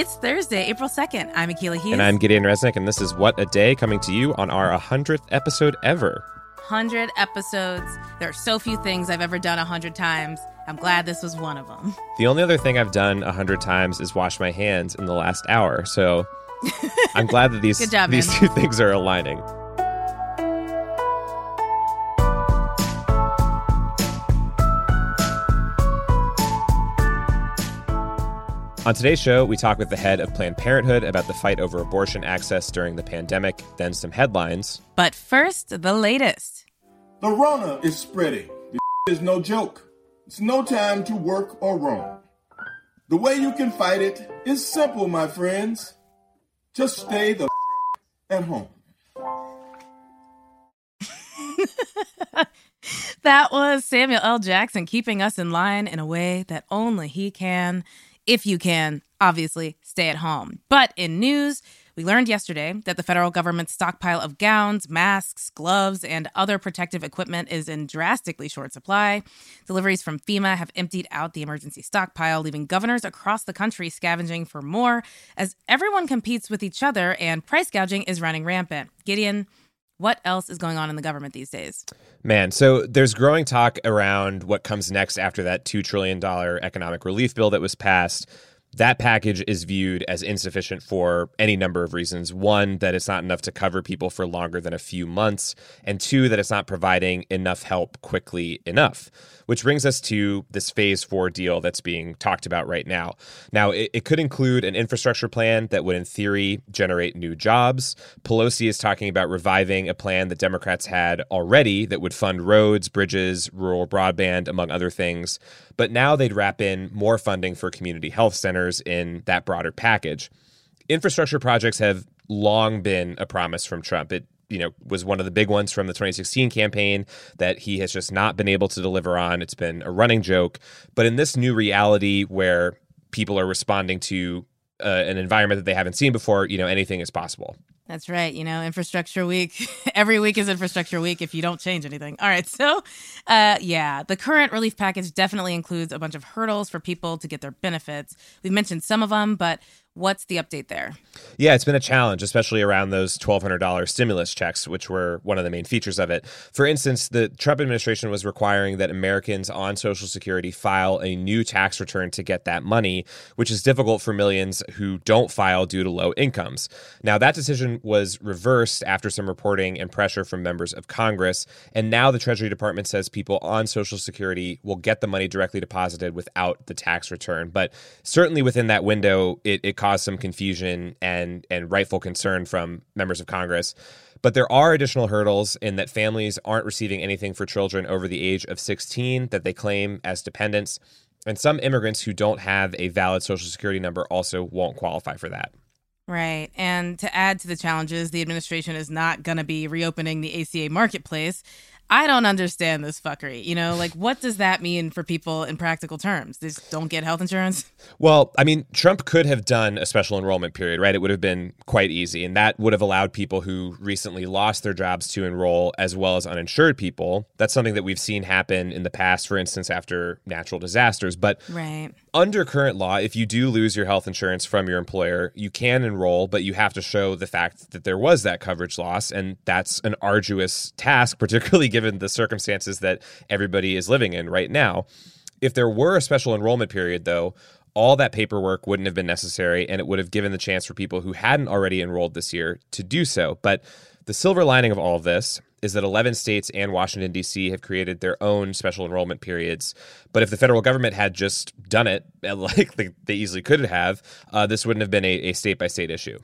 It's Thursday, April 2nd. I'm Akilah Hughes. And I'm Gideon Resnick, and this is What a Day coming to you on our 100th episode ever. 100 episodes. There are so few things I've ever done 100 times. I'm glad this was one of them. The only other thing I've done 100 times is wash my hands in the last hour. So I'm glad that these, job, these man. two things are aligning. On today's show, we talk with the head of Planned Parenthood about the fight over abortion access during the pandemic, then some headlines. But first, the latest. The Rona is spreading. This is no joke. It's no time to work or roam. The way you can fight it is simple, my friends. Just stay the at home. That was Samuel L. Jackson keeping us in line in a way that only he can. If you can, obviously, stay at home. But in news, we learned yesterday that the federal government's stockpile of gowns, masks, gloves, and other protective equipment is in drastically short supply. Deliveries from FEMA have emptied out the emergency stockpile, leaving governors across the country scavenging for more as everyone competes with each other and price gouging is running rampant. Gideon, what else is going on in the government these days? Man, so there's growing talk around what comes next after that $2 trillion economic relief bill that was passed. That package is viewed as insufficient for any number of reasons. One, that it's not enough to cover people for longer than a few months. And two, that it's not providing enough help quickly enough. Which brings us to this phase four deal that's being talked about right now. Now, it, it could include an infrastructure plan that would, in theory, generate new jobs. Pelosi is talking about reviving a plan that Democrats had already that would fund roads, bridges, rural broadband, among other things. But now they'd wrap in more funding for community health centers in that broader package. Infrastructure projects have long been a promise from Trump. It you know was one of the big ones from the 2016 campaign that he has just not been able to deliver on. It's been a running joke. But in this new reality where people are responding to uh, an environment that they haven't seen before, you know, anything is possible. That's right. You know, infrastructure week. Every week is infrastructure week if you don't change anything. All right. So, uh, yeah, the current relief package definitely includes a bunch of hurdles for people to get their benefits. We've mentioned some of them, but what's the update there? Yeah, it's been a challenge, especially around those $1,200 stimulus checks, which were one of the main features of it. For instance, the Trump administration was requiring that Americans on Social Security file a new tax return to get that money, which is difficult for millions who don't file due to low incomes. Now, that decision was reversed after some reporting and pressure from members of Congress. And now the Treasury Department says people on Social Security will get the money directly deposited without the tax return. But certainly within that window, it, it caused some confusion and, and rightful concern from members of Congress. But there are additional hurdles in that families aren't receiving anything for children over the age of 16 that they claim as dependents. And some immigrants who don't have a valid Social Security number also won't qualify for that. Right. And to add to the challenges, the administration is not going to be reopening the ACA marketplace. I don't understand this fuckery. You know, like what does that mean for people in practical terms? They just don't get health insurance? Well, I mean, Trump could have done a special enrollment period, right? It would have been quite easy. And that would have allowed people who recently lost their jobs to enroll, as well as uninsured people. That's something that we've seen happen in the past, for instance, after natural disasters. But Right. Under current law, if you do lose your health insurance from your employer, you can enroll, but you have to show the fact that there was that coverage loss. And that's an arduous task, particularly given the circumstances that everybody is living in right now. If there were a special enrollment period, though, all that paperwork wouldn't have been necessary, and it would have given the chance for people who hadn't already enrolled this year to do so. But the silver lining of all of this is that 11 states and Washington, D.C. have created their own special enrollment periods. But if the federal government had just done it, like they, easily could have, uh, this wouldn't have been a state by state issue.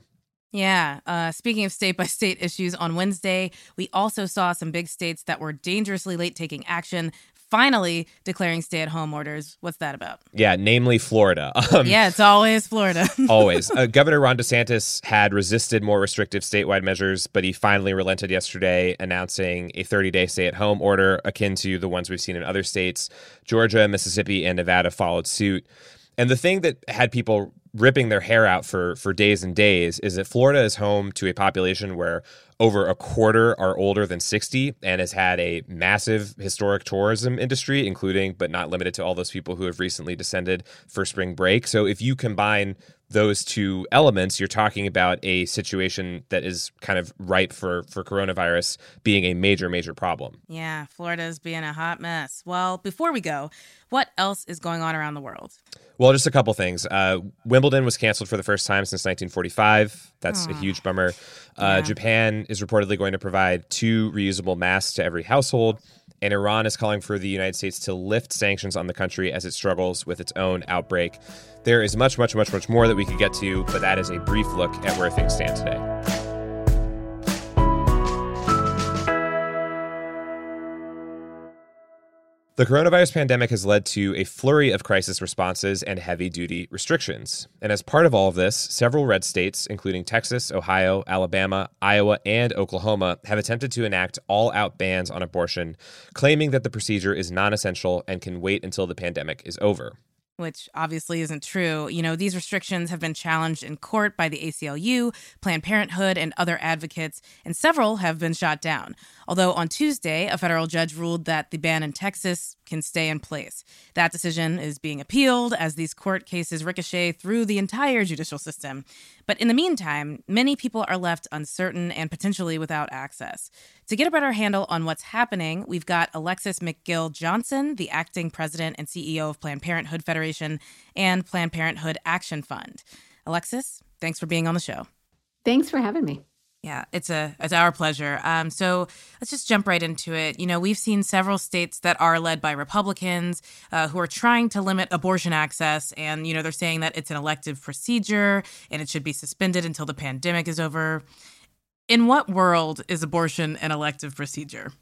Yeah. Uh, speaking of state by state issues, on Wednesday, we also saw some big states that were dangerously late taking action, finally declaring stay at home orders. What's that about? Yeah, namely Florida. Um, yeah, it's always Florida. always. Uh, Governor Ron DeSantis had resisted more restrictive statewide measures, but he finally relented yesterday, announcing a 30 day stay at home order akin to the ones we've seen in other states. Georgia, Mississippi, and Nevada followed suit. And the thing that had people ripping their hair out for for days and days is that Florida is home to a population where over a quarter are older than 60 and has had a massive historic tourism industry including but not limited to all those people who have recently descended for spring break. So if you combine those two elements, you're talking about a situation that is kind of ripe for for coronavirus being a major major problem. Yeah, Florida's being a hot mess. Well, before we go, what else is going on around the world? Well, just a couple things. Uh, Wimbledon was canceled for the first time since 1945. That's Aww. a huge bummer. Uh, yeah. Japan is reportedly going to provide two reusable masks to every household. And Iran is calling for the United States to lift sanctions on the country as it struggles with its own outbreak. There is much, much, much, much more that we could get to, but that is a brief look at where things stand today. The coronavirus pandemic has led to a flurry of crisis responses and heavy duty restrictions. And as part of all of this, several red states, including Texas, Ohio, Alabama, Iowa, and Oklahoma, have attempted to enact all out bans on abortion, claiming that the procedure is non essential and can wait until the pandemic is over which obviously isn't true. You know, these restrictions have been challenged in court by the ACLU, Planned Parenthood, and other advocates, and several have been shot down. Although on Tuesday, a federal judge ruled that the ban in Texas can stay in place. That decision is being appealed as these court cases ricochet through the entire judicial system. But in the meantime, many people are left uncertain and potentially without access. To get a better handle on what's happening, we've got Alexis McGill Johnson, the acting president and CEO of Planned Parenthood Federation and Planned Parenthood Action Fund. Alexis, thanks for being on the show. Thanks for having me. Yeah, it's a it's our pleasure. Um, so let's just jump right into it. You know, we've seen several states that are led by Republicans uh, who are trying to limit abortion access, and you know they're saying that it's an elective procedure and it should be suspended until the pandemic is over. In what world is abortion an elective procedure?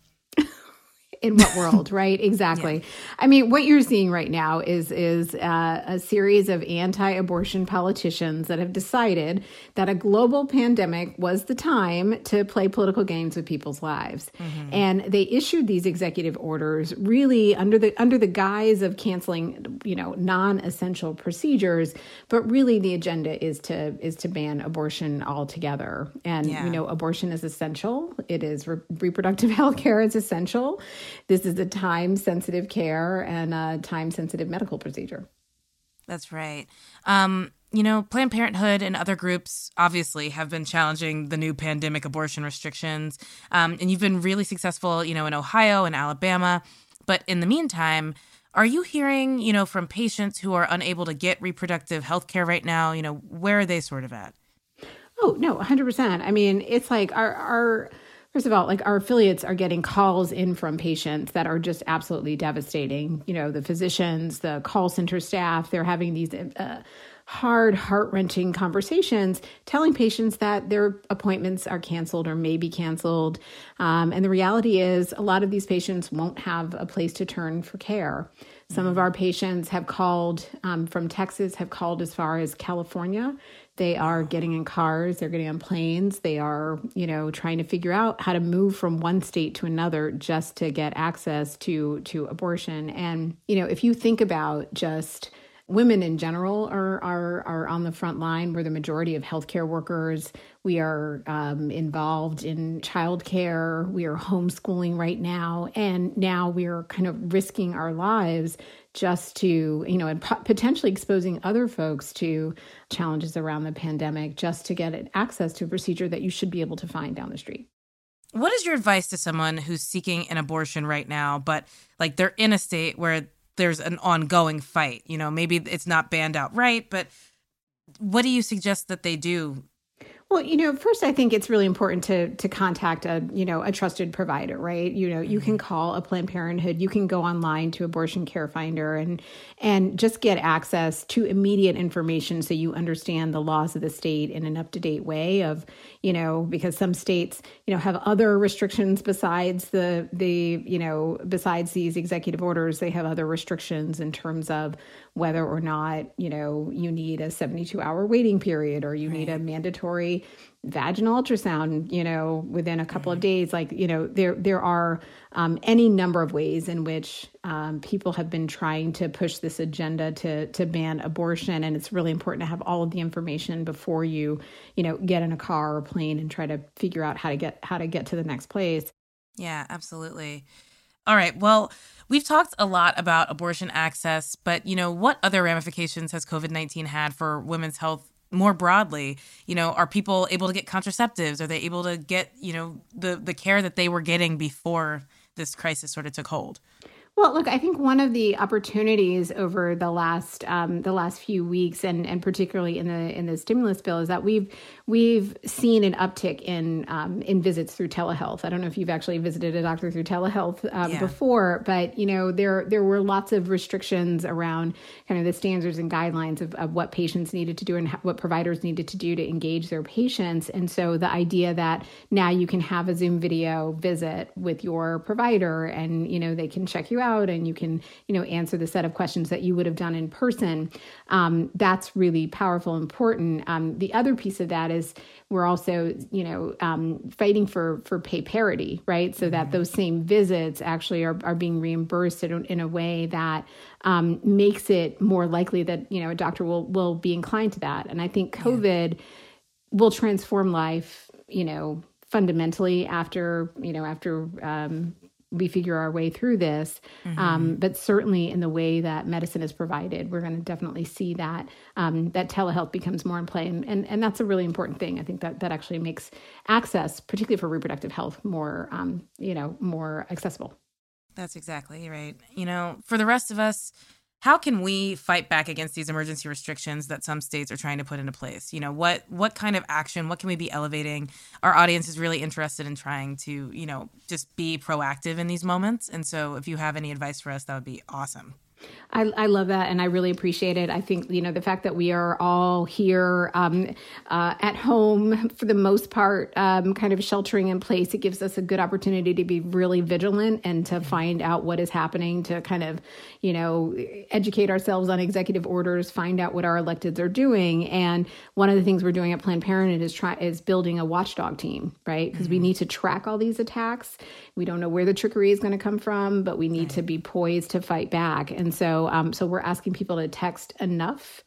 In what world right exactly yeah. i mean what you're seeing right now is is uh, a series of anti-abortion politicians that have decided that a global pandemic was the time to play political games with people's lives mm-hmm. and they issued these executive orders really under the under the guise of canceling you know non-essential procedures but really the agenda is to is to ban abortion altogether and yeah. you know abortion is essential it is re- reproductive health care is essential this is a time sensitive care and a time sensitive medical procedure. That's right. Um, you know, Planned Parenthood and other groups obviously have been challenging the new pandemic abortion restrictions. Um, and you've been really successful, you know, in Ohio and Alabama. But in the meantime, are you hearing, you know, from patients who are unable to get reproductive health care right now? You know, where are they sort of at? Oh, no, 100%. I mean, it's like our, our, First of all, like our affiliates are getting calls in from patients that are just absolutely devastating. You know, the physicians, the call center staff, they're having these uh, hard, heart wrenching conversations telling patients that their appointments are canceled or may be canceled. Um, and the reality is, a lot of these patients won't have a place to turn for care. Some of our patients have called um, from Texas, have called as far as California they are getting in cars, they're getting on planes, they are, you know, trying to figure out how to move from one state to another just to get access to to abortion. And, you know, if you think about just women in general are are are on the front line. We're the majority of healthcare workers. We are um, involved in childcare. We are homeschooling right now, and now we are kind of risking our lives just to, you know, and potentially exposing other folks to challenges around the pandemic just to get access to a procedure that you should be able to find down the street. What is your advice to someone who's seeking an abortion right now, but like they're in a state where there's an ongoing fight? You know, maybe it's not banned outright, but what do you suggest that they do Well, you know, first I think it's really important to to contact a, you know, a trusted provider, right? You know, you can mm-hmm. call a Planned Parenthood, you can go online to Abortion Care Finder and and just get access to immediate information so you understand the laws of the state in an up-to-date way of, you know, because some states, you know, have other restrictions besides the the, you know, besides these executive orders, they have other restrictions in terms of whether or not, you know, you need a 72-hour waiting period or you right. need a mandatory vaginal ultrasound, you know, within a couple mm-hmm. of days. Like, you know, there there are um, any number of ways in which um, people have been trying to push this agenda to to ban abortion, and it's really important to have all of the information before you, you know, get in a car or plane and try to figure out how to get how to get to the next place. Yeah, absolutely. All right. Well, we've talked a lot about abortion access, but you know, what other ramifications has COVID-19 had for women's health more broadly you know are people able to get contraceptives are they able to get you know the the care that they were getting before this crisis sort of took hold well, look, I think one of the opportunities over the last um, the last few weeks, and and particularly in the in the stimulus bill, is that we've we've seen an uptick in um, in visits through telehealth. I don't know if you've actually visited a doctor through telehealth um, yeah. before, but you know there there were lots of restrictions around kind of the standards and guidelines of, of what patients needed to do and what providers needed to do to engage their patients. And so the idea that now you can have a Zoom video visit with your provider, and you know they can check you out and you can you know answer the set of questions that you would have done in person um, that's really powerful important um, the other piece of that is we're also you know um, fighting for for pay parity right so that mm-hmm. those same visits actually are, are being reimbursed in, in a way that um, makes it more likely that you know a doctor will will be inclined to that and i think covid yeah. will transform life you know fundamentally after you know after um, we figure our way through this. Mm-hmm. Um, but certainly in the way that medicine is provided, we're going to definitely see that um, that telehealth becomes more in play, and, and and that's a really important thing. I think that that actually makes access, particularly for reproductive health, more um, you know more accessible. That's exactly right. You know, for the rest of us, how can we fight back against these emergency restrictions that some states are trying to put into place? You know what what kind of action what can we be elevating? Our audience is really interested in trying to you know just be proactive in these moments. And so if you have any advice for us that would be awesome I, I, love that and I really appreciate it. I think, you know, the fact that we are all here um, uh, at home for the most part, um, kind of sheltering in place, it gives us a good opportunity to be really vigilant and to find out what is happening, to kind of, you know, educate ourselves on executive orders, find out what our electeds are doing. And one of the things we're doing at Planned Parenthood is try is building a watchdog team, right? Because mm-hmm. we need to track all these attacks. We don't know where the trickery is going to come from, but we need right. to be poised to fight back. And so, um, so we're asking people to text enough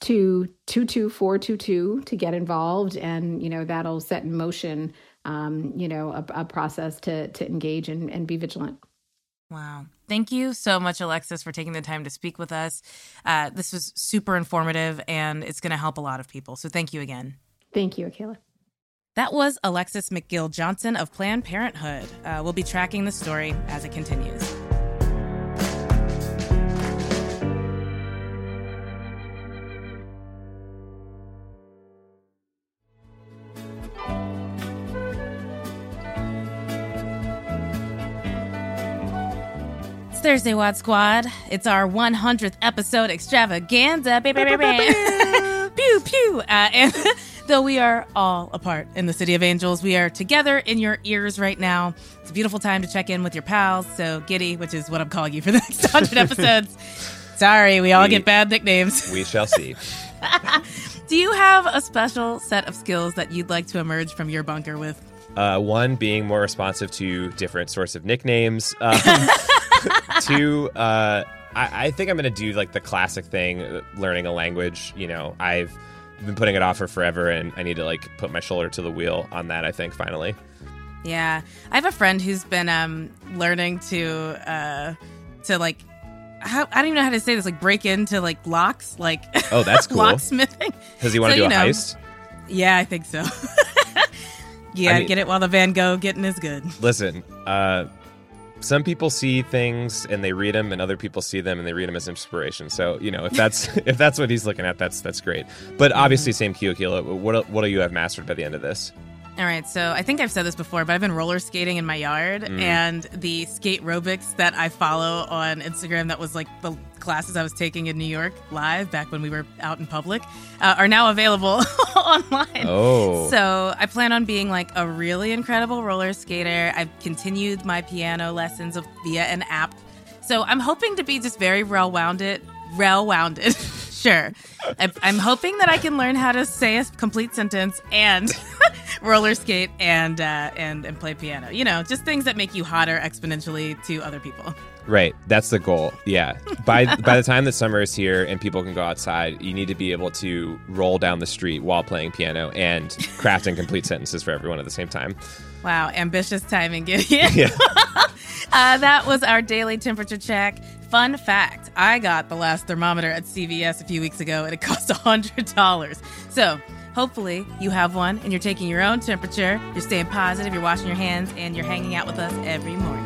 to 22422 to get involved and you know that'll set in motion um, you know a, a, process to to engage and, and be vigilant. Wow. Thank you so much alexis for taking the time to speak with us. Uh, this was super informative and it's going to help a lot of people. So thank you again. Thank you Akilah that was alexis mcgill johnson of planned parenthood. Uh, we'll be tracking the story as it continues Thursday Wad Squad. It's our 100th episode extravaganza. pew, pew. Uh, and though we are all apart in the City of Angels, we are together in your ears right now. It's a beautiful time to check in with your pals. So, Giddy, which is what I'm calling you for the next 100 episodes. Sorry, we all we, get bad nicknames. We shall see. Do you have a special set of skills that you'd like to emerge from your bunker with? Uh, one being more responsive to different sorts of nicknames. Um, Two, uh, I, I think I'm going to do like the classic thing, uh, learning a language. You know, I've been putting it off for forever, and I need to like put my shoulder to the wheel on that. I think finally. Yeah, I have a friend who's been um, learning to uh, to like how, I don't even know how to say this. Like break into like locks, like oh, that's cool. locksmithing. Does he want to so, do a know, heist? Yeah, I think so. yeah, I mean, get it while the Van Gogh getting is good. Listen, uh, some people see things and they read them, and other people see them and they read them as inspiration. So you know, if that's if that's what he's looking at, that's that's great. But obviously, same Kiokila. What what do you have mastered by the end of this? All right, so I think I've said this before, but I've been roller skating in my yard, Mm. and the skate aerobics that I follow on Instagram, that was like the classes I was taking in New York live back when we were out in public, uh, are now available online. Oh. So I plan on being like a really incredible roller skater. I've continued my piano lessons via an app. So I'm hoping to be just very well wounded, well wounded. sure. I'm hoping that I can learn how to say a complete sentence and roller skate and uh, and and play piano. You know, just things that make you hotter exponentially to other people. Right, that's the goal. Yeah. By by the time that summer is here and people can go outside, you need to be able to roll down the street while playing piano and crafting complete sentences for everyone at the same time. Wow, ambitious timing, Gideon. Yeah. Uh, that was our daily temperature check. Fun fact I got the last thermometer at CVS a few weeks ago and it cost $100. So, hopefully, you have one and you're taking your own temperature, you're staying positive, you're washing your hands, and you're hanging out with us every morning.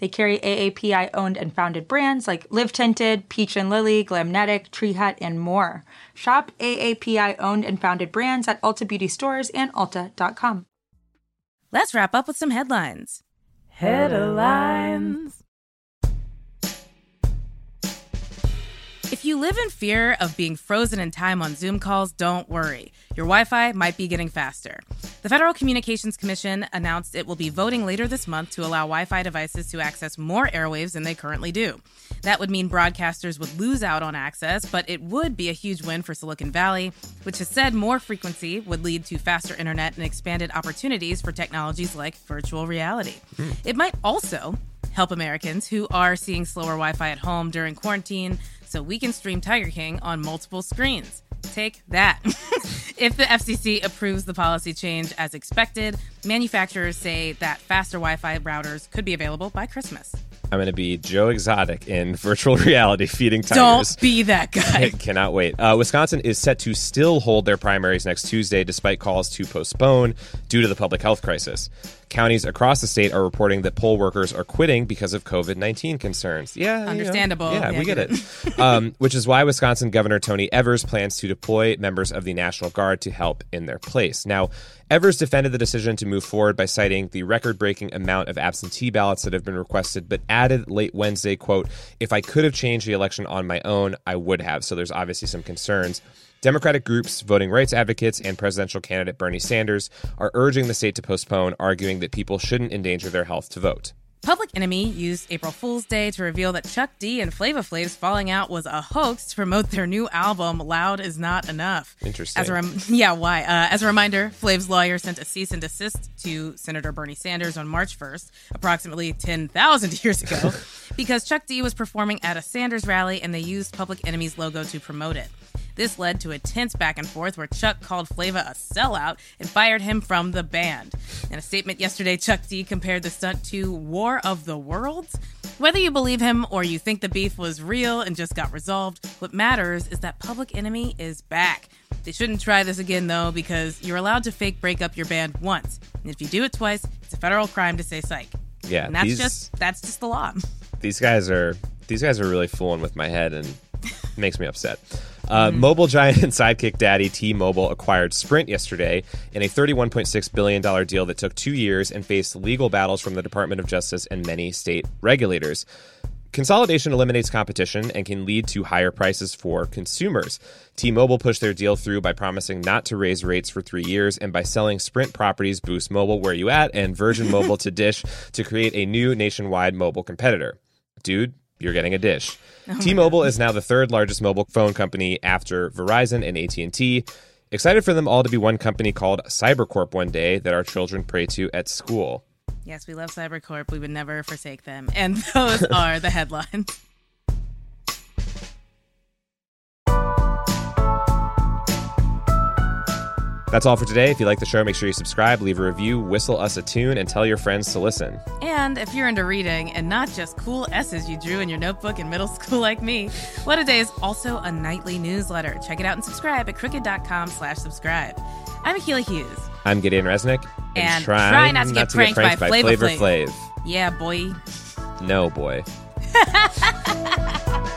They carry AAPI owned and founded brands like Live Tinted, Peach and Lily, Glamnetic, Tree Hut, and more. Shop AAPI owned and founded brands at Ulta Beauty stores and Ulta.com. Let's wrap up with some headlines. Headlines. If you live in fear of being frozen in time on Zoom calls, don't worry. Your Wi Fi might be getting faster. The Federal Communications Commission announced it will be voting later this month to allow Wi Fi devices to access more airwaves than they currently do. That would mean broadcasters would lose out on access, but it would be a huge win for Silicon Valley, which has said more frequency would lead to faster internet and expanded opportunities for technologies like virtual reality. Hmm. It might also help Americans who are seeing slower Wi Fi at home during quarantine so we can stream Tiger King on multiple screens. Take that. if the FCC approves the policy change as expected, manufacturers say that faster Wi Fi routers could be available by Christmas. I'm going to be Joe Exotic in virtual reality feeding tigers. Don't be that guy. I cannot wait. Uh, Wisconsin is set to still hold their primaries next Tuesday, despite calls to postpone due to the public health crisis. Counties across the state are reporting that poll workers are quitting because of COVID 19 concerns. Yeah. you know, Understandable. yeah, Yeah, we get get it. um, which is why Wisconsin Governor Tony Evers plans to deploy members of the National Guard to help in their place. Now, Evers defended the decision to move forward by citing the record breaking amount of absentee ballots that have been requested, but added late Wednesday, quote, if I could have changed the election on my own, I would have. So there's obviously some concerns. Democratic groups, voting rights advocates, and presidential candidate Bernie Sanders are urging the state to postpone, arguing that people shouldn't endanger their health to vote. Public Enemy used April Fool's Day to reveal that Chuck D and Flava Flav's falling out was a hoax to promote their new album "Loud Is Not Enough." Interesting. As a rem- yeah, why? Uh, as a reminder, Flav's lawyer sent a cease and desist to Senator Bernie Sanders on March 1st, approximately 10,000 years ago, because Chuck D was performing at a Sanders rally and they used Public Enemy's logo to promote it. This led to a tense back and forth where Chuck called Flava a sellout and fired him from the band. In a statement yesterday, Chuck D compared the stunt to War of the Worlds. Whether you believe him or you think the beef was real and just got resolved, what matters is that Public Enemy is back. They shouldn't try this again though, because you're allowed to fake break up your band once. And if you do it twice, it's a federal crime to say psych. Yeah, And that's these- just that's just the law. these guys are these guys are really fooling with my head and makes me upset. Uh, Mobile giant and sidekick daddy T-Mobile acquired Sprint yesterday in a $31.6 billion deal that took two years and faced legal battles from the Department of Justice and many state regulators. Consolidation eliminates competition and can lead to higher prices for consumers. T Mobile pushed their deal through by promising not to raise rates for three years and by selling Sprint properties Boost Mobile Where You At and Virgin Mobile to Dish to create a new nationwide mobile competitor. Dude, you're getting a dish. Oh T-Mobile is now the third largest mobile phone company after Verizon and AT&T. Excited for them all to be one company called CyberCorp one day that our children pray to at school. Yes, we love CyberCorp. We would never forsake them. And those are the headlines. That's all for today. If you like the show, make sure you subscribe, leave a review, whistle us a tune, and tell your friends to listen. And if you're into reading and not just cool S's you drew in your notebook in middle school like me, What a Day is also a nightly newsletter. Check it out and subscribe at crooked.com slash subscribe. I'm Akilah Hughes. I'm Gideon Resnick. And try, try not to get pranked by Flavor Flavor Flav. Flav. Yeah, boy. No, boy.